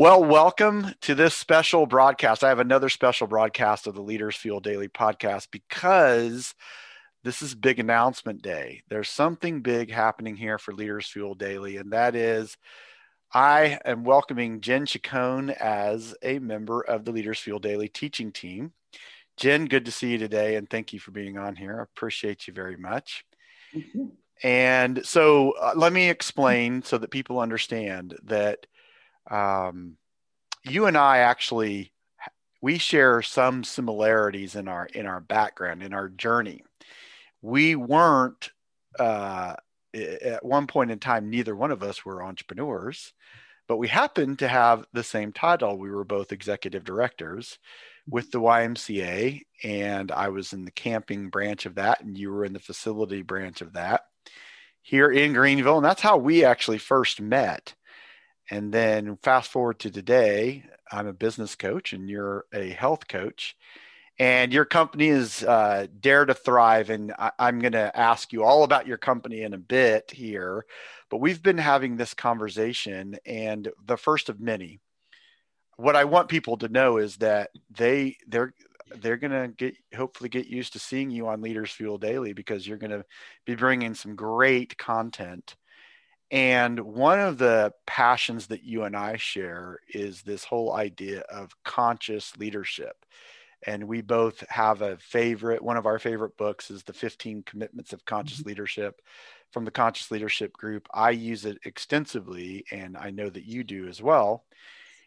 Well, welcome to this special broadcast. I have another special broadcast of the Leaders Fuel Daily podcast because this is big announcement day. There's something big happening here for Leaders Fuel Daily, and that is I am welcoming Jen Chacon as a member of the Leaders Fuel Daily teaching team. Jen, good to see you today, and thank you for being on here. I appreciate you very much. And so, uh, let me explain so that people understand that um, you and I actually we share some similarities in our in our background in our journey. We weren't uh, at one point in time. Neither one of us were entrepreneurs, but we happened to have the same title. We were both executive directors with the YMCA, and I was in the camping branch of that, and you were in the facility branch of that here in Greenville, and that's how we actually first met. And then fast forward to today, I'm a business coach and you're a health coach. And your company is uh, Dare to Thrive. And I, I'm going to ask you all about your company in a bit here. But we've been having this conversation, and the first of many. What I want people to know is that they they're they're going to get hopefully get used to seeing you on Leaders Fuel Daily because you're going to be bringing some great content and one of the passions that you and I share is this whole idea of conscious leadership. And we both have a favorite, one of our favorite books is The 15 Commitments of Conscious mm-hmm. Leadership from the Conscious Leadership Group. I use it extensively, and I know that you do as well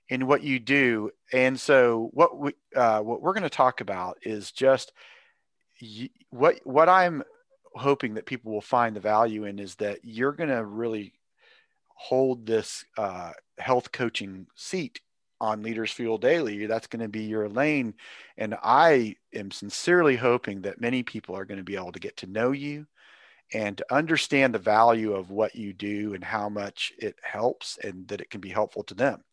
in what you do. And so, what we uh, what we're going to talk about is just what what I'm hoping that people will find the value in is that you're going to really hold this uh, health coaching seat on Leaders Fuel Daily. That's going to be your lane. And I am sincerely hoping that many people are going to be able to get to know you and to understand the value of what you do and how much it helps and that it can be helpful to them.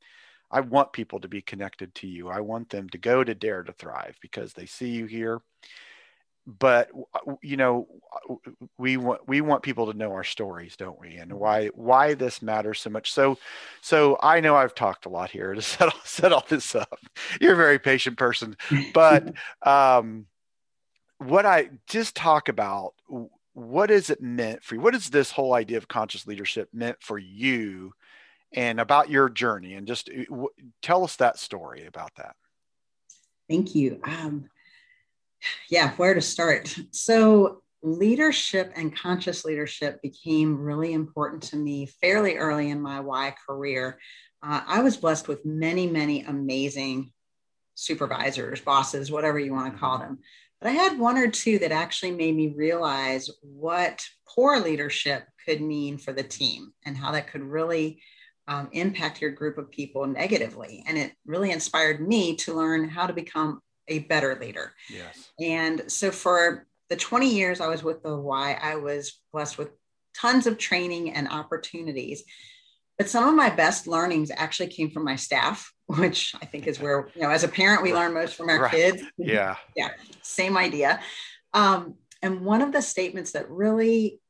I want people to be connected to you. I want them to go to Dare to Thrive because they see you here but you know we want we want people to know our stories don't we? And why why this matters so much. So so i know i've talked a lot here to set all, set all this up. You're a very patient person. But um what i just talk about what is it meant for you? What is this whole idea of conscious leadership meant for you and about your journey? And just uh, w- tell us that story about that. Thank you. Um yeah, where to start? So, leadership and conscious leadership became really important to me fairly early in my Y career. Uh, I was blessed with many, many amazing supervisors, bosses, whatever you want to call them. But I had one or two that actually made me realize what poor leadership could mean for the team and how that could really um, impact your group of people negatively. And it really inspired me to learn how to become a better leader. Yes. And so for the 20 years I was with the Y, I was blessed with tons of training and opportunities. But some of my best learnings actually came from my staff, which I think is where, you know, as a parent, we learn most from our right. kids. Yeah. Yeah. Same idea. Um, and one of the statements that really,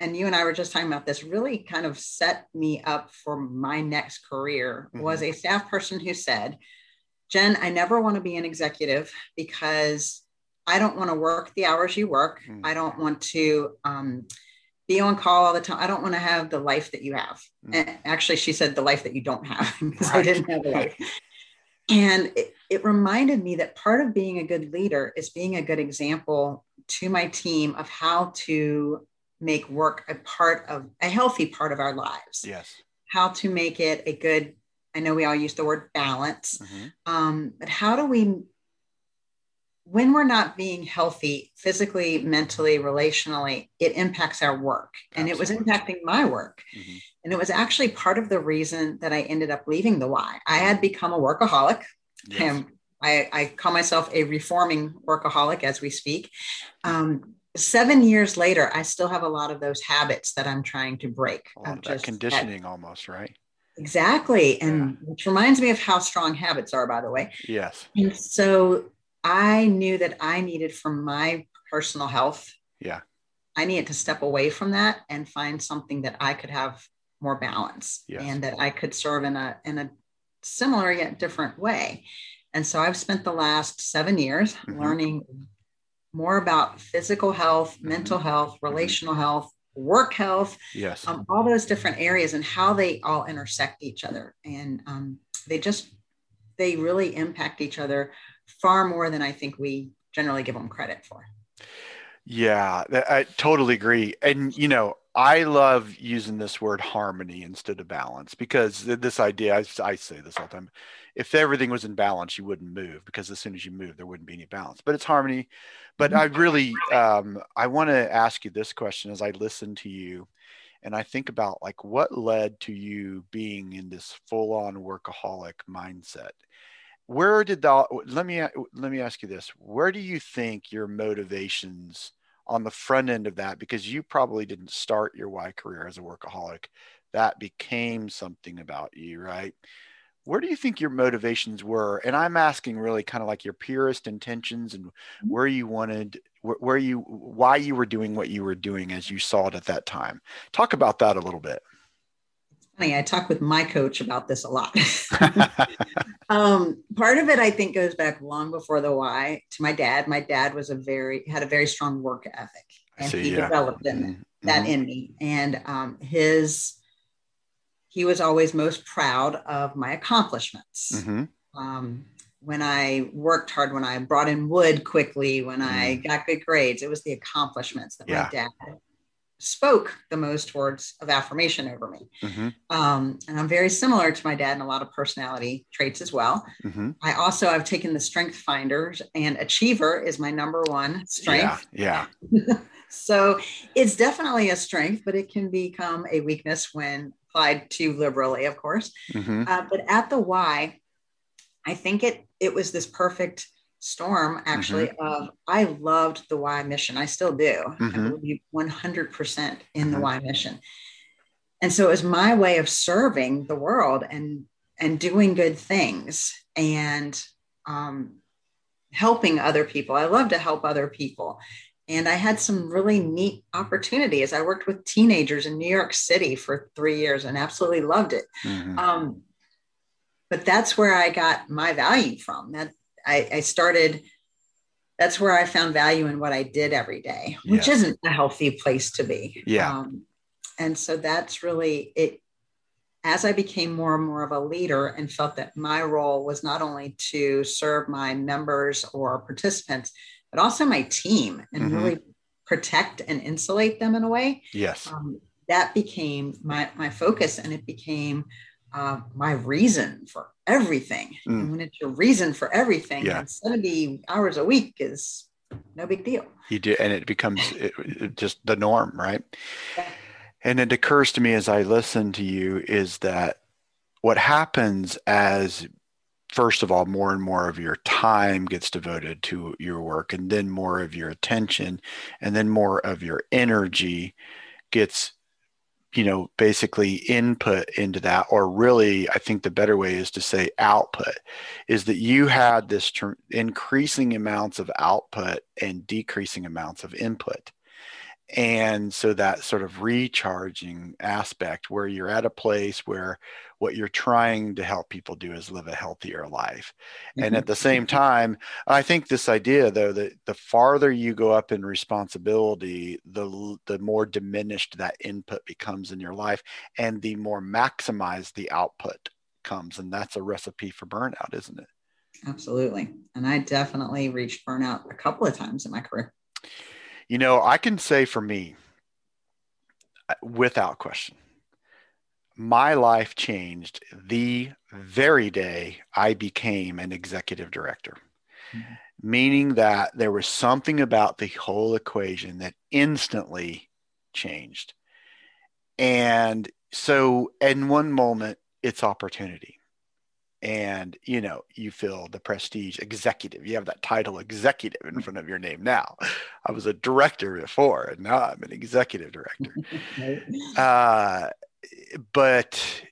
and you and I were just talking about this, really kind of set me up for my next career mm-hmm. was a staff person who said, Jen, I never want to be an executive because I don't want to work the hours you work. Mm. I don't want to um, be on call all the time. I don't want to have the life that you have. Mm. And actually, she said the life that you don't have because right. I didn't have a life. and it, it reminded me that part of being a good leader is being a good example to my team of how to make work a part of a healthy part of our lives. Yes. How to make it a good I know we all use the word balance, mm-hmm. um, but how do we, when we're not being healthy physically, mentally, relationally, it impacts our work. And it was impacting my work. Mm-hmm. And it was actually part of the reason that I ended up leaving the Y. I had become a workaholic. Yes. And I, I call myself a reforming workaholic as we speak. Um, seven years later, I still have a lot of those habits that I'm trying to break. that conditioning that, almost, right? Exactly. And yeah. which reminds me of how strong habits are, by the way. Yes. And so I knew that I needed for my personal health. Yeah. I needed to step away from that and find something that I could have more balance yes. and that I could serve in a in a similar yet different way. And so I've spent the last seven years mm-hmm. learning more about physical health, mm-hmm. mental health, mm-hmm. relational health, work health, yes, um, all those different areas and how they all intersect each other. And um, they just, they really impact each other far more than I think we generally give them credit for. Yeah, I totally agree. And, you know, I love using this word harmony instead of balance because this idea, I, I, say this all the time, if everything was in balance, you wouldn't move because as soon as you move, there wouldn't be any balance. But it's harmony. But mm-hmm. I really, um, I want to ask you this question as I listen to you and I think about like what led to you being in this full on workaholic mindset where did that let me let me ask you this where do you think your motivations on the front end of that because you probably didn't start your y career as a workaholic. That became something about you right? Where do you think your motivations were? And i'm asking really kind of like your purest intentions and mm-hmm. where you wanted where, where you why you were doing what you were doing as you saw it at that time. Talk about that a little bit funny. I talk with my coach about this a lot. um, part of it, I think, goes back long before the Y to my dad. My dad was a very had a very strong work ethic, and See, he yeah. developed in, mm-hmm. that mm-hmm. in me. And um, his he was always most proud of my accomplishments. Mm-hmm. Um, when I worked hard, when I brought in wood quickly, when I mm. got good grades, it was the accomplishments that yeah. my dad spoke the most words of affirmation over me. Mm-hmm. Um, and I'm very similar to my dad in a lot of personality traits as well. Mm-hmm. I also have taken the strength finders and achiever is my number one strength. Yeah. yeah. so it's definitely a strength, but it can become a weakness when applied too liberally, of course. Mm-hmm. Uh, but at the Y, I think it it was this perfect storm actually mm-hmm. of I loved the Y mission. I still do. Mm-hmm. I believe 100% in the mm-hmm. Y mission. And so it was my way of serving the world and and doing good things and um, helping other people. I love to help other people. And I had some really neat opportunities. I worked with teenagers in New York City for three years and absolutely loved it. Mm-hmm. Um, but that's where I got my value from. That I, I started that's where I found value in what I did every day, which yeah. isn't a healthy place to be. Yeah. Um, and so that's really it. As I became more and more of a leader and felt that my role was not only to serve my members or participants, but also my team and mm-hmm. really protect and insulate them in a way. Yes. Um, that became my, my focus and it became uh, my reason for everything. Mm. And when it's your reason for everything, yeah. 70 hours a week is no big deal. You do, and it becomes it, it just the norm, right? Yeah. And it occurs to me as I listen to you is that what happens as first of all, more and more of your time gets devoted to your work, and then more of your attention, and then more of your energy gets you know basically input into that or really i think the better way is to say output is that you had this ter- increasing amounts of output and decreasing amounts of input and so that sort of recharging aspect where you're at a place where what you're trying to help people do is live a healthier life. Mm-hmm. and at the same time i think this idea though that the farther you go up in responsibility the the more diminished that input becomes in your life and the more maximized the output comes and that's a recipe for burnout isn't it? Absolutely. And i definitely reached burnout a couple of times in my career you know, I can say for me, without question, my life changed the very day I became an executive director, mm-hmm. meaning that there was something about the whole equation that instantly changed. And so, in one moment, it's opportunity and you know you feel the prestige executive. You have that title executive in front of your name now. I was a director before and now i'm an executive director. Uh, but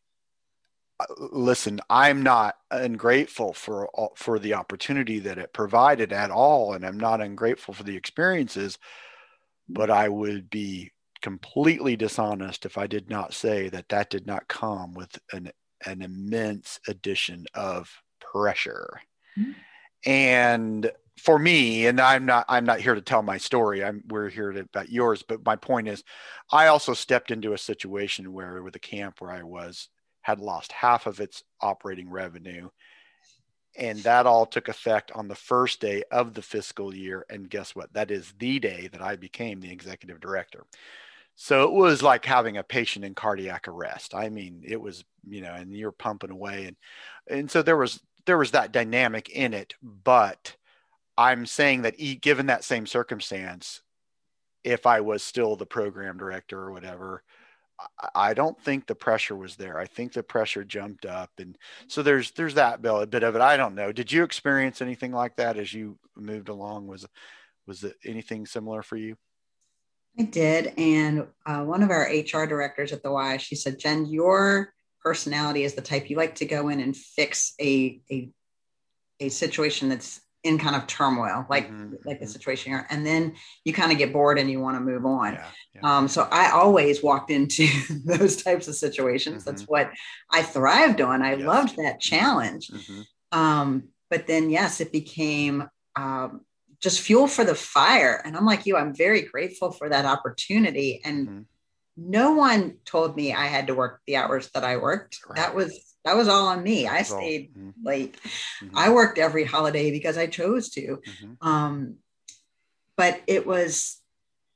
uh, listen i'm not ungrateful for for the opportunity that it provided at all and i'm not ungrateful for the experiences but i would be completely dishonest if i did not say that that did not come with an an immense addition of pressure. Mm-hmm. And for me, and I'm not I'm not here to tell my story. I'm we're here to, about yours. But my point is, I also stepped into a situation where with the camp where I was had lost half of its operating revenue. And that all took effect on the first day of the fiscal year. And guess what? That is the day that I became the executive director. So it was like having a patient in cardiac arrest. I mean, it was, you know, and you're pumping away. And and so there was there was that dynamic in it. But I'm saying that given that same circumstance, if I was still the program director or whatever, I don't think the pressure was there. I think the pressure jumped up, and so there's there's that bell, a bit of it. I don't know. Did you experience anything like that as you moved along? Was was it anything similar for you? I did, and uh, one of our HR directors at the Y, she said, "Jen, your personality is the type you like to go in and fix a a a situation that's in kind of turmoil, like mm-hmm. like the mm-hmm. situation here, and then you kind of get bored and you want to move on. Yeah, yeah. Um, so I always walked into those types of situations. Mm-hmm. That's what I thrived on. I yes. loved that challenge. Mm-hmm. Um, but then, yes, it became um, just fuel for the fire. And I'm like you, I'm very grateful for that opportunity. And mm-hmm. no one told me I had to work the hours that I worked. Right. That was that was all on me. I stayed mm-hmm. late. Mm-hmm. I worked every holiday because I chose to. Mm-hmm. Um, but it was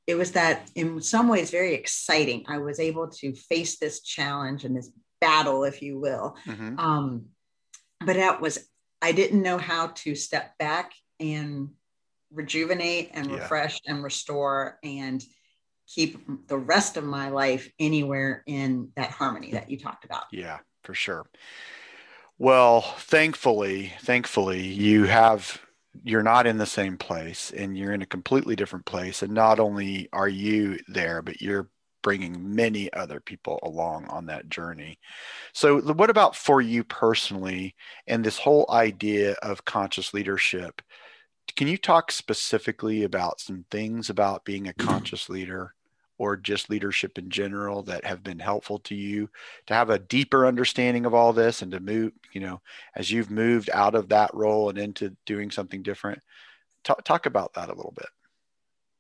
it was that in some ways very exciting. I was able to face this challenge and this battle, if you will. Mm-hmm. Um, but that was I didn't know how to step back and rejuvenate and yeah. refresh and restore and keep the rest of my life anywhere in that harmony that you talked about. Yeah for sure. Well, thankfully, thankfully, you have you're not in the same place and you're in a completely different place and not only are you there but you're bringing many other people along on that journey. So, what about for you personally and this whole idea of conscious leadership? Can you talk specifically about some things about being a conscious leader or just leadership in general that have been helpful to you to have a deeper understanding of all this and to move, you know, as you've moved out of that role and into doing something different? Talk, talk about that a little bit.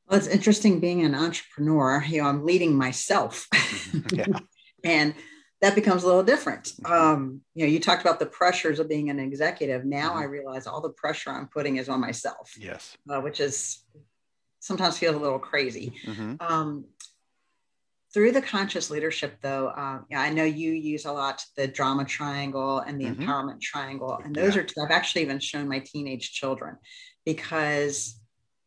Well, it's interesting being an entrepreneur. You know, I'm leading myself. Mm-hmm. yeah. and that becomes a little different. Mm-hmm. Um, you know, you talked about the pressures of being an executive. Now mm-hmm. I realize all the pressure I'm putting is on myself. Yes. Uh, which is sometimes feels a little crazy. Mm-hmm. Um, through the conscious leadership, though, uh, yeah, I know you use a lot the drama triangle and the mm-hmm. empowerment triangle, and those yeah. are two I've actually even shown my teenage children because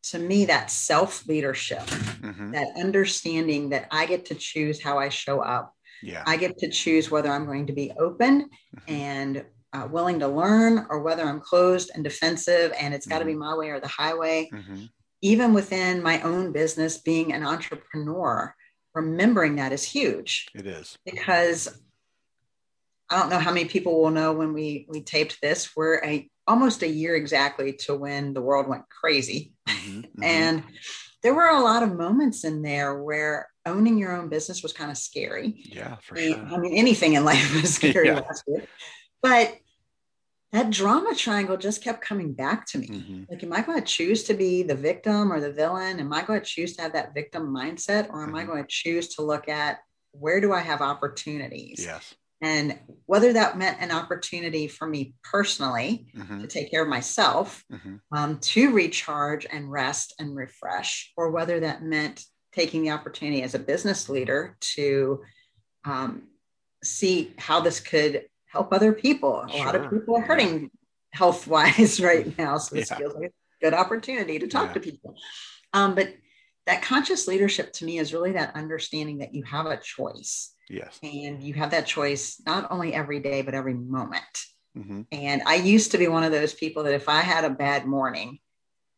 to me that self leadership, mm-hmm. that understanding that I get to choose how I show up. Yeah. I get to choose whether I'm going to be open mm-hmm. and uh, willing to learn or whether I'm closed and defensive and it's got to be mm-hmm. my way or the highway. Mm-hmm even within my own business, being an entrepreneur, remembering that is huge. It is. Because I don't know how many people will know when we we taped this. We're a almost a year exactly to when the world went crazy. Mm-hmm, mm-hmm. and there were a lot of moments in there where owning your own business was kind of scary. Yeah, for sure. I mean, anything in life is scary yeah. last year. But that drama triangle just kept coming back to me. Mm-hmm. Like, am I going to choose to be the victim or the villain? Am I going to choose to have that victim mindset? Or am mm-hmm. I going to choose to look at where do I have opportunities? Yes. And whether that meant an opportunity for me personally mm-hmm. to take care of myself, mm-hmm. um, to recharge and rest and refresh, or whether that meant taking the opportunity as a business leader to um, see how this could help other people. A sure. lot of people are hurting health wise right now. So this yeah. feels like a good opportunity to talk yeah. to people. Um, but that conscious leadership to me is really that understanding that you have a choice. Yes. And you have that choice not only every day, but every moment. Mm-hmm. And I used to be one of those people that if I had a bad morning,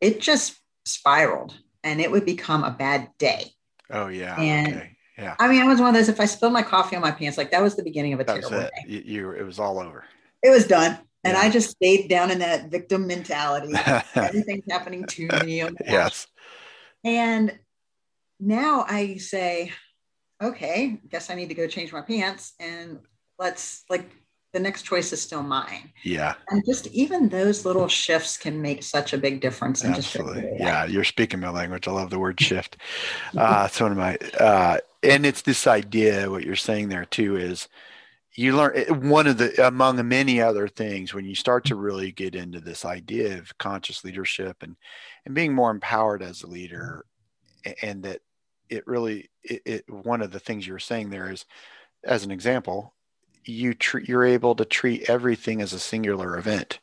it just spiraled and it would become a bad day. Oh, yeah. And okay. Yeah. I mean, I was one of those. If I spilled my coffee on my pants, like that was the beginning of a that terrible it. day. You, you, it was all over. It was done, and yeah. I just stayed down in that victim mentality. Everything's happening to me. Oh yes. And now I say, okay, guess I need to go change my pants, and let's like the next choice is still mine. Yeah. And just even those little shifts can make such a big difference. Absolutely. Yeah. You're speaking my language. I love the word shift. uh, it's one of my, uh, and it's this idea, what you're saying there too, is you learn one of the, among many other things, when you start to really get into this idea of conscious leadership and, and being more empowered as a leader and that it really, it, it one of the things you were saying there is, as an example, you treat you're able to treat everything as a singular event.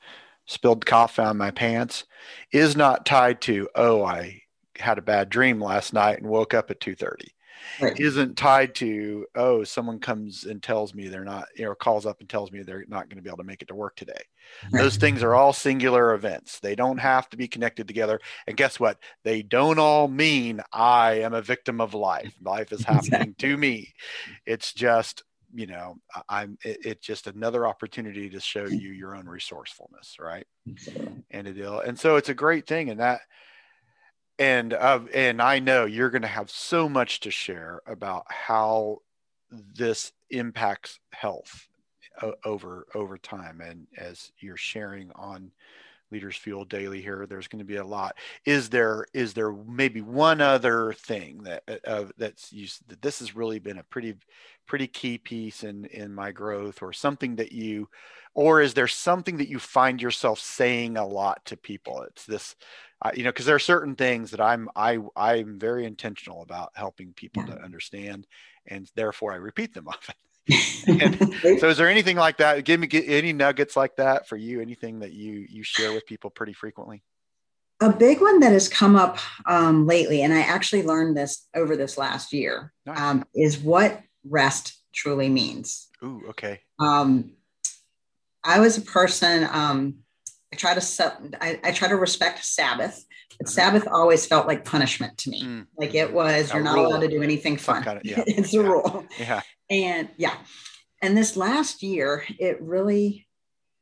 Spilled coffee on my pants is not tied to oh I had a bad dream last night and woke up at two thirty. Right. Isn't tied to oh someone comes and tells me they're not you know calls up and tells me they're not going to be able to make it to work today. Right. Those things are all singular events. They don't have to be connected together. And guess what? They don't all mean I am a victim of life. Life is happening exactly. to me. It's just you know i'm it, it's just another opportunity to show you your own resourcefulness right? And it and so it's a great thing and that and uh, and i know you're going to have so much to share about how this impacts health over over time and as you're sharing on leaders fuel daily here there's going to be a lot. Is there is there maybe one other thing that uh, that's used that this has really been a pretty pretty key piece in in my growth or something that you or is there something that you find yourself saying a lot to people? It's this uh, you know because there are certain things that i'm i i'm very intentional about helping people yeah. to understand and therefore i repeat them often so is there anything like that? Give me any nuggets like that for you? Anything that you you share with people pretty frequently? A big one that has come up um, lately and i actually learned this over this last year nice. um, is what rest truly means. Ooh okay. Um, i was a person um, i try to I, I try to respect sabbath but uh-huh. Sabbath always felt like punishment to me. Mm. Like it was, you're not rule. allowed to do anything fun. Of, yeah. it's a yeah. rule. Yeah. And yeah. And this last year, it really,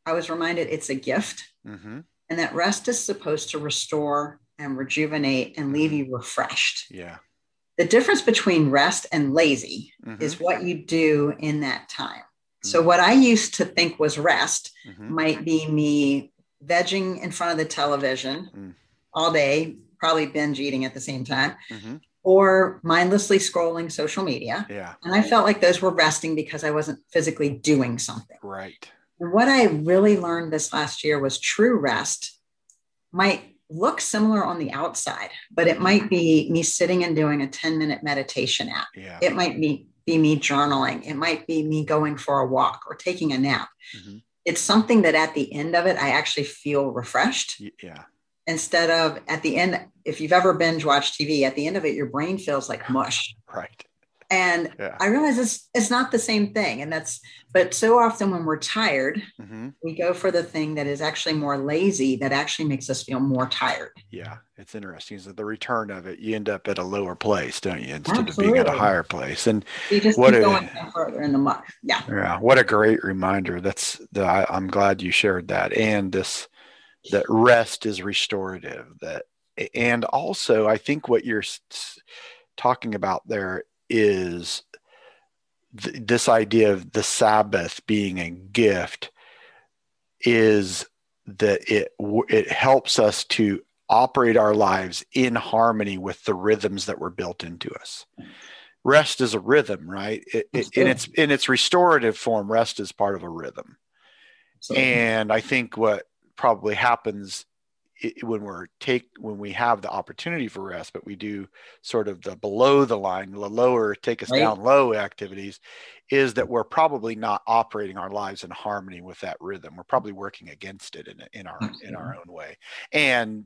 I was reminded it's a gift mm-hmm. and that rest is supposed to restore and rejuvenate and leave you refreshed. Yeah. The difference between rest and lazy mm-hmm. is what you do in that time. Mm-hmm. So, what I used to think was rest mm-hmm. might be me vegging in front of the television mm. All day, probably binge eating at the same time, mm-hmm or mindlessly scrolling social media. Yeah. And I felt like those were resting because I wasn't physically doing something. Right. And what I really learned this last year was true rest might look similar on the outside, but it might be me sitting and doing a 10 minute meditation app. Yeah. It might be, be me journaling. It might be me going for a walk or taking a nap. Mm-hmm. It's something that at the end of it, I actually feel refreshed. Yeah instead of at the end, if you've ever binge watched TV, at the end of it, your brain feels like mush. Right. And yeah. I realize it's it's not the same thing. And that's but so often when we're tired, mm-hmm. we go for the thing that is actually more lazy that actually makes us feel more tired. Yeah, it's interesting. So the return of it, you end up at a lower place, don't you, instead Absolutely. of being at a higher place. And you just what keep a, going further in the muck. Yeah. Yeah. What a great reminder. That's the I, I'm glad you shared that. And this that rest is restorative that and also i think what you're talking about there is th- this idea of the sabbath being a gift is that it it helps us to operate our lives in harmony with the rhythms that were built into us. Rest is a rhythm right? It, it, in its in its restorative form. Rest is part of a rhythm. And i think what probably happens when we're take when we have the opportunity for rest but we do sort of the below the line the lower take us right. down low activities is that we're probably not operating our lives in harmony with that rhythm we're probably working against it in, in our in our own way and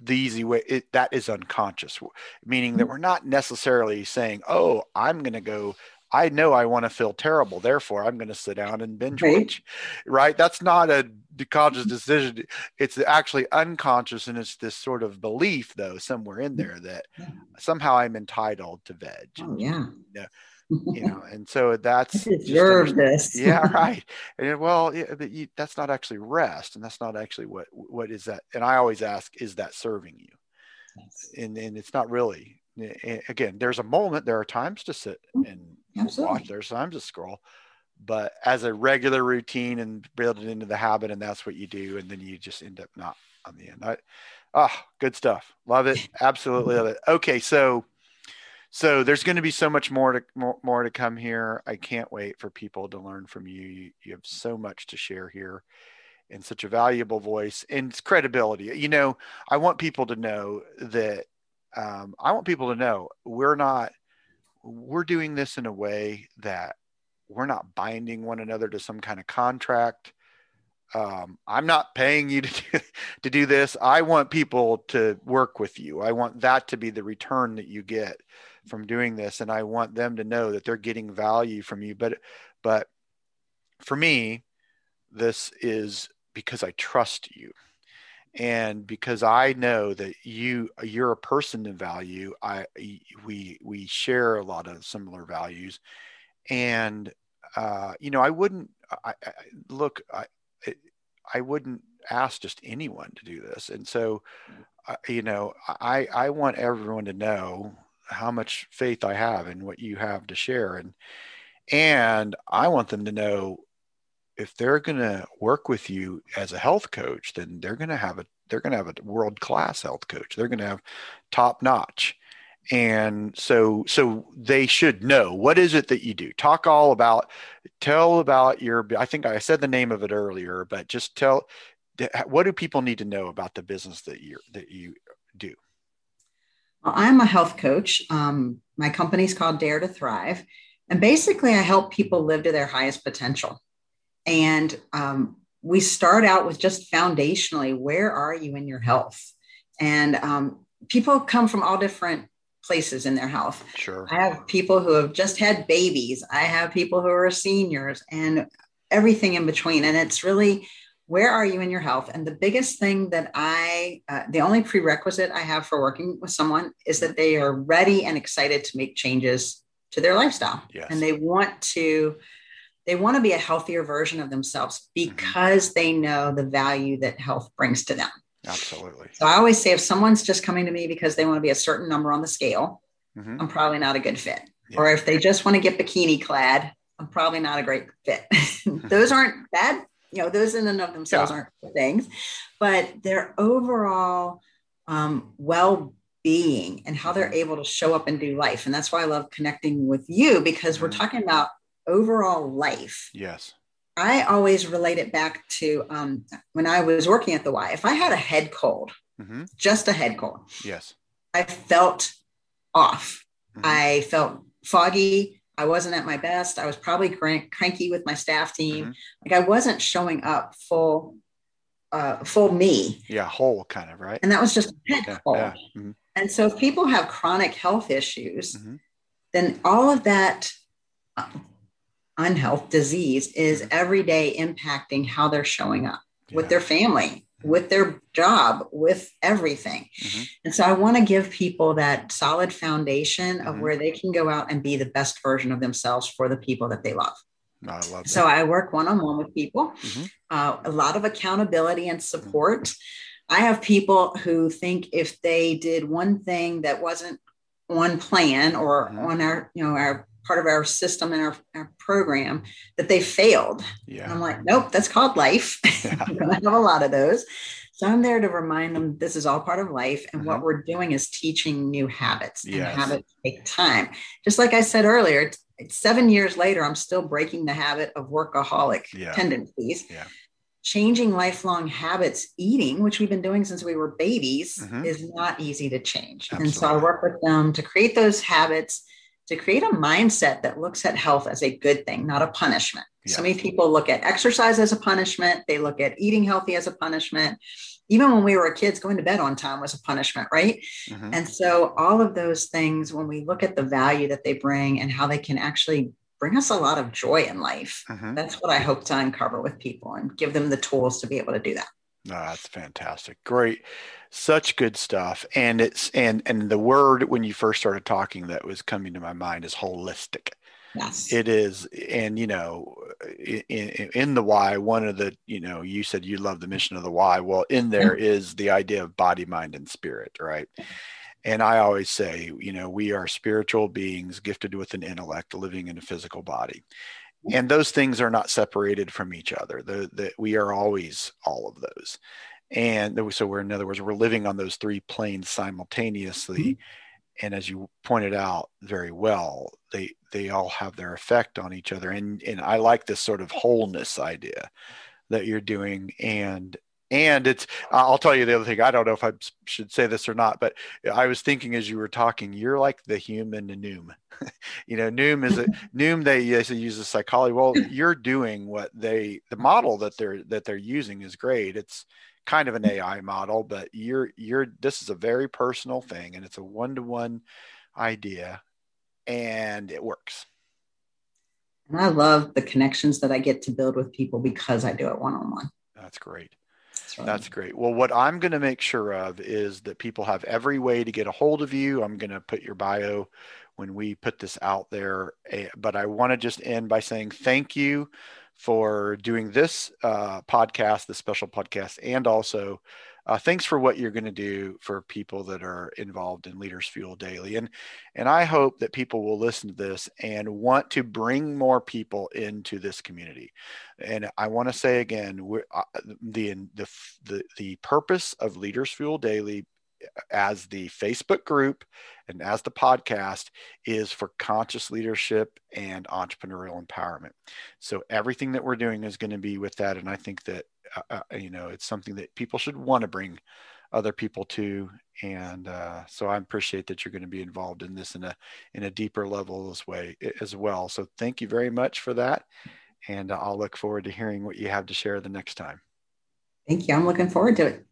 the easy way it, that is unconscious meaning that mm-hmm. we're not necessarily saying oh i'm going to go I know I want to feel terrible. Therefore, I'm going to sit down and binge right. watch. Right? That's not a conscious decision. It's actually unconscious, and it's this sort of belief, though, somewhere in there that mm-hmm. somehow I'm entitled to veg. Oh yeah. you know, and so that's deserve this. yeah, right. And well, yeah, but you, that's not actually rest, and that's not actually what what is that. And I always ask, is that serving you? Yes. And and it's not really. Eh, eh, again, there's a moment. There are times to sit mm. and Absolutely. watch. There's times to scroll, but as a regular routine and build it into the habit and that's what you do and then you just end up not on the end. I, oh good stuff. Love it. Absolutely love it. Okay so so there's going to be so much more to more, more to come here. I can't wait for people to learn from you. you you have so much to share here and such a valuable voice and credibility. You know i want people to know that um, i want people to know we're not we're doing this in a way that we're not binding one another to some kind of contract. Um, I'm not paying you to do, to do this. I want people to work with you. I want that to be the return that you get from doing this, and I want them to know that they're getting value from you. But, but for me, this is because I trust you, and because I know that you you're a person of value. I we we share a lot of similar values, and uh, you know, I wouldn't I, I, look. I I wouldn't ask just anyone to do this, and so uh, you know, I I want everyone to know how much faith I have in what you have to share, and and I want them to know if they're going to work with you as a health coach, then they're going to have a they're going to have a world class health coach. They're going to have top notch and so so they should know. What is it that you do? Talk all about tell about your i think i said the name of it earlier but just tell what do people need to know about the business that you that you do? Well, i'm a health coach. Um, my company's called dare to thrive. And basically i help people live to their highest potential. And um, we start out with just foundationally where are you in your health? And um, people come from all different places in their health. Sure. I have people who have just had babies. I have people who are seniors and everything in between. And it's really where are you in your health? And the biggest thing that I, uh, the only prerequisite I have for working with someone is that they are ready and excited to make changes to their lifestyle. Yes. And they want to, they want to be a healthier version of themselves because mm-hmm. they know the value that health brings to them. Absolutely. So I always say if someone's just coming to me because they want to be a certain number on the scale, mm-hmm. I'm probably not a good fit. Yeah. Or if they just want to get bikini clad, I'm probably not a great fit. those aren't bad, you know, those in and of themselves yeah. aren't things, but their overall um, well being and how they're able to show up and do life. And that's why I love connecting with you because we're mm-hmm. talking about overall life. Yes. I always relate it back to um, when I was working at the Y. If I had a head cold, mm-hmm. just a head cold, yes, I felt off. Mm-hmm. I felt foggy. I wasn't at my best. I was probably crank, cranky with my staff team. Mm-hmm. Like I wasn't showing up full, uh, full me. Yeah, whole kind of right. And that was just head yeah, cold. Yeah. Mm-hmm. And so, if people have chronic health issues, mm-hmm. then all of that unhealth disease is mm-hmm. every day impacting how they're showing up yeah. with their family mm-hmm. with their job with everything mm-hmm. and so i want to give people that solid foundation of mm-hmm. where they can go out and be the best version of themselves for the people that they love I love that. so i work one-on-one with people mm-hmm. uh, a lot of accountability and support i have people who think if they did one thing that wasn't on plan or on our you know our part of our system and our, our program that they failed. Yeah. And I'm like, nope, that's called life. Yeah. I'm to have a lot of those. So I'm there to remind them this is all part of life. And mm-hmm. what we're doing is teaching new habits. And yes. habits take time. Just like I said earlier, it's, it's seven years later, I'm still breaking the habit of workaholic yeah. tendencies. Yeah. Changing lifelong habits, eating, which we've been doing since we were babies, mm-hmm. is not easy to change. Absolutely. And so I work with them to create those habits to create a mindset that looks at health as a good thing, not a punishment. Yeah. So many people look at exercise as a punishment, they look at eating healthy as a punishment. Even when we were kids, going to bed on time was a punishment, right? Mm-hmm. And so, all of those things, when we look at the value that they bring and how they can actually bring us a lot of joy in life, mm-hmm. that's what I hope to uncover with people and give them the tools to be able to do that. Oh, that's fantastic. Great. Such good stuff. And it's and and the word when you first started talking that was coming to my mind is holistic. Yes. It is and you know in, in the Y one of the you know you said you love the mission of the Y. Well, in there mm-hmm. is the idea of body, mind and spirit, right? And I always say, you know, we are spiritual beings gifted with an intellect living in a physical body and those things are not separated from each other. The, the, we are always all of those. And so we're, in other words, we're living on those three planes simultaneously. Mm-hmm. And as you pointed out very well, they, they all have their effect on each other. And, and I like this sort of wholeness idea that you're doing. And and it's i'll tell you the other thing i don't know if i should say this or not but i was thinking as you were talking you're like the human noom. You know noom is a noom they yes, use a psychology well you're doing what they the model that they're that they're using is great. It's kind of an ai model but you're you're this is a very personal thing and it's a one-to-one idea and it works. And i love the connections that i get to build with people because i do it one-on-one. That's great that's great. Well, what I'm going to make sure of is that people have every way to get a hold of you. I'm going to put your bio when we put this out there. Eh, but I want to just end by saying thank you for doing this uh, podcast, this special podcast, and also uh, thanks for what you're going to do for people that are involved in Leaders Fuel Daily. And, and I hope that people will listen to this and want to bring more people into this community. And I want to say again, uh, the, the, the, the purpose of Leaders Fuel Daily as the Facebook group and as the podcast is for conscious leadership and entrepreneurial empowerment. So everything that we're doing is going to be with that. And I think that uh, uh, uh, you know it's something that people should want to bring other people to and uh, so i appreciate that you're going to be involved in this in a in a deeper level as way as well. So thank you very much for that and uh, i'll look forward to hearing what you have to share the next time. Thank you. I'm looking forward to it.